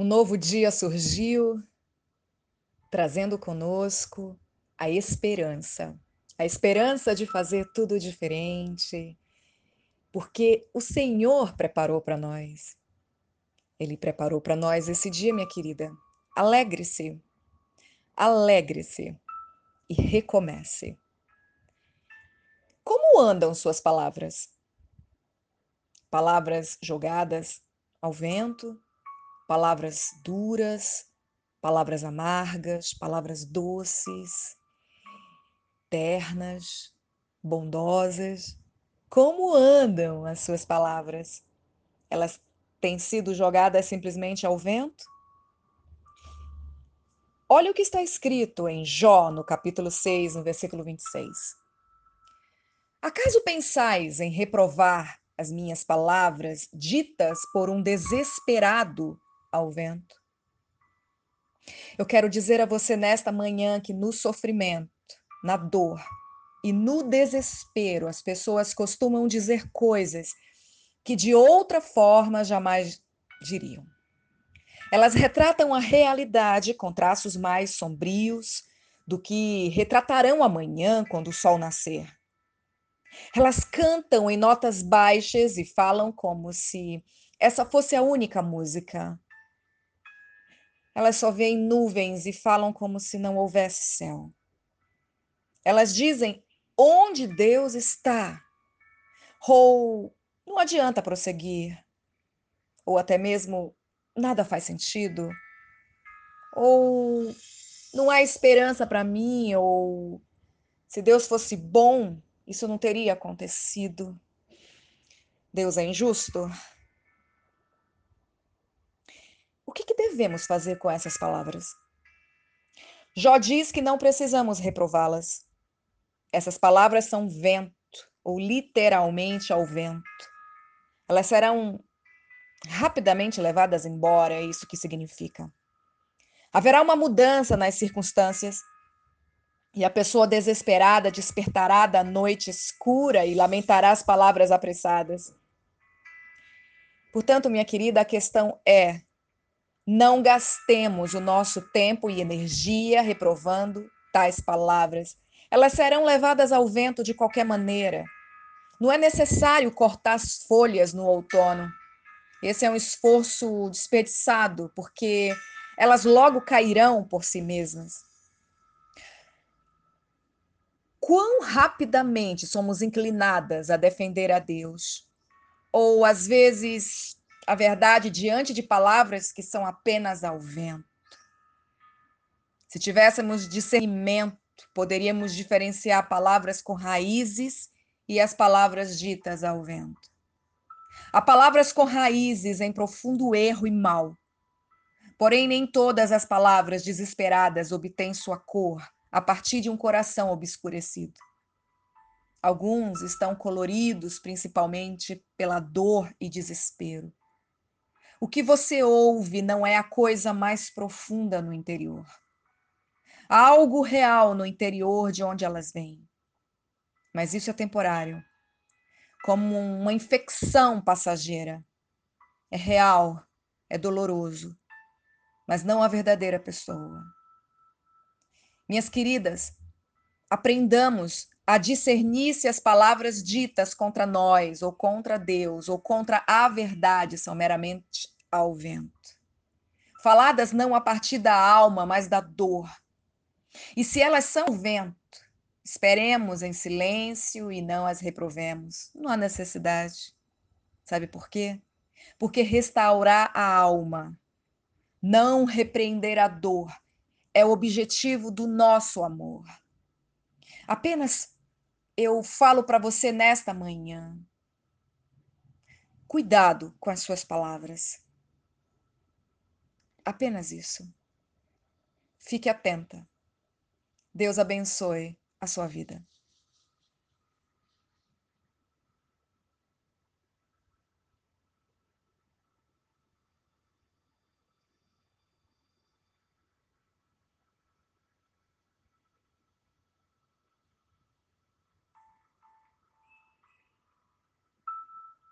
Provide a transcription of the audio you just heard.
Um novo dia surgiu, trazendo conosco a esperança. A esperança de fazer tudo diferente, porque o Senhor preparou para nós. Ele preparou para nós esse dia, minha querida. Alegre-se, alegre-se e recomece. Como andam suas palavras? Palavras jogadas ao vento, palavras duras, palavras amargas, palavras doces, ternas, bondosas. Como andam as suas palavras? Elas têm sido jogadas simplesmente ao vento? Olha o que está escrito em Jó, no capítulo 6, no versículo 26. Acaso pensais em reprovar as minhas palavras ditas por um desesperado ao vento. Eu quero dizer a você nesta manhã que no sofrimento, na dor e no desespero, as pessoas costumam dizer coisas que de outra forma jamais diriam. Elas retratam a realidade com traços mais sombrios do que retratarão amanhã quando o sol nascer. Elas cantam em notas baixas e falam como se essa fosse a única música. Elas só veem nuvens e falam como se não houvesse céu. Elas dizem onde Deus está. Ou não adianta prosseguir. Ou até mesmo nada faz sentido. Ou não há esperança para mim. Ou se Deus fosse bom, isso não teria acontecido. Deus é injusto? O que, que devemos fazer com essas palavras? Jó diz que não precisamos reprová-las. Essas palavras são vento, ou literalmente ao vento. Elas serão rapidamente levadas embora, é isso que significa. Haverá uma mudança nas circunstâncias e a pessoa desesperada despertará da noite escura e lamentará as palavras apressadas. Portanto, minha querida, a questão é: não gastemos o nosso tempo e energia reprovando tais palavras. Elas serão levadas ao vento de qualquer maneira. Não é necessário cortar as folhas no outono. Esse é um esforço desperdiçado, porque elas logo cairão por si mesmas quão rapidamente somos inclinadas a defender a Deus, ou às vezes a verdade diante de palavras que são apenas ao vento. Se tivéssemos discernimento, poderíamos diferenciar palavras com raízes e as palavras ditas ao vento. Há palavras com raízes em profundo erro e mal. Porém, nem todas as palavras desesperadas obtêm sua cor a partir de um coração obscurecido. Alguns estão coloridos principalmente pela dor e desespero. O que você ouve não é a coisa mais profunda no interior. Há algo real no interior de onde elas vêm. Mas isso é temporário, como uma infecção passageira. É real, é doloroso, mas não a verdadeira pessoa. Minhas queridas, aprendamos a discernir se as palavras ditas contra nós, ou contra Deus, ou contra a verdade são meramente ao vento. Faladas não a partir da alma, mas da dor. E se elas são vento, esperemos em silêncio e não as reprovemos. Não há necessidade. Sabe por quê? Porque restaurar a alma, não repreender a dor, é o objetivo do nosso amor. Apenas eu falo para você nesta manhã. Cuidado com as suas palavras. Apenas isso. Fique atenta. Deus abençoe a sua vida.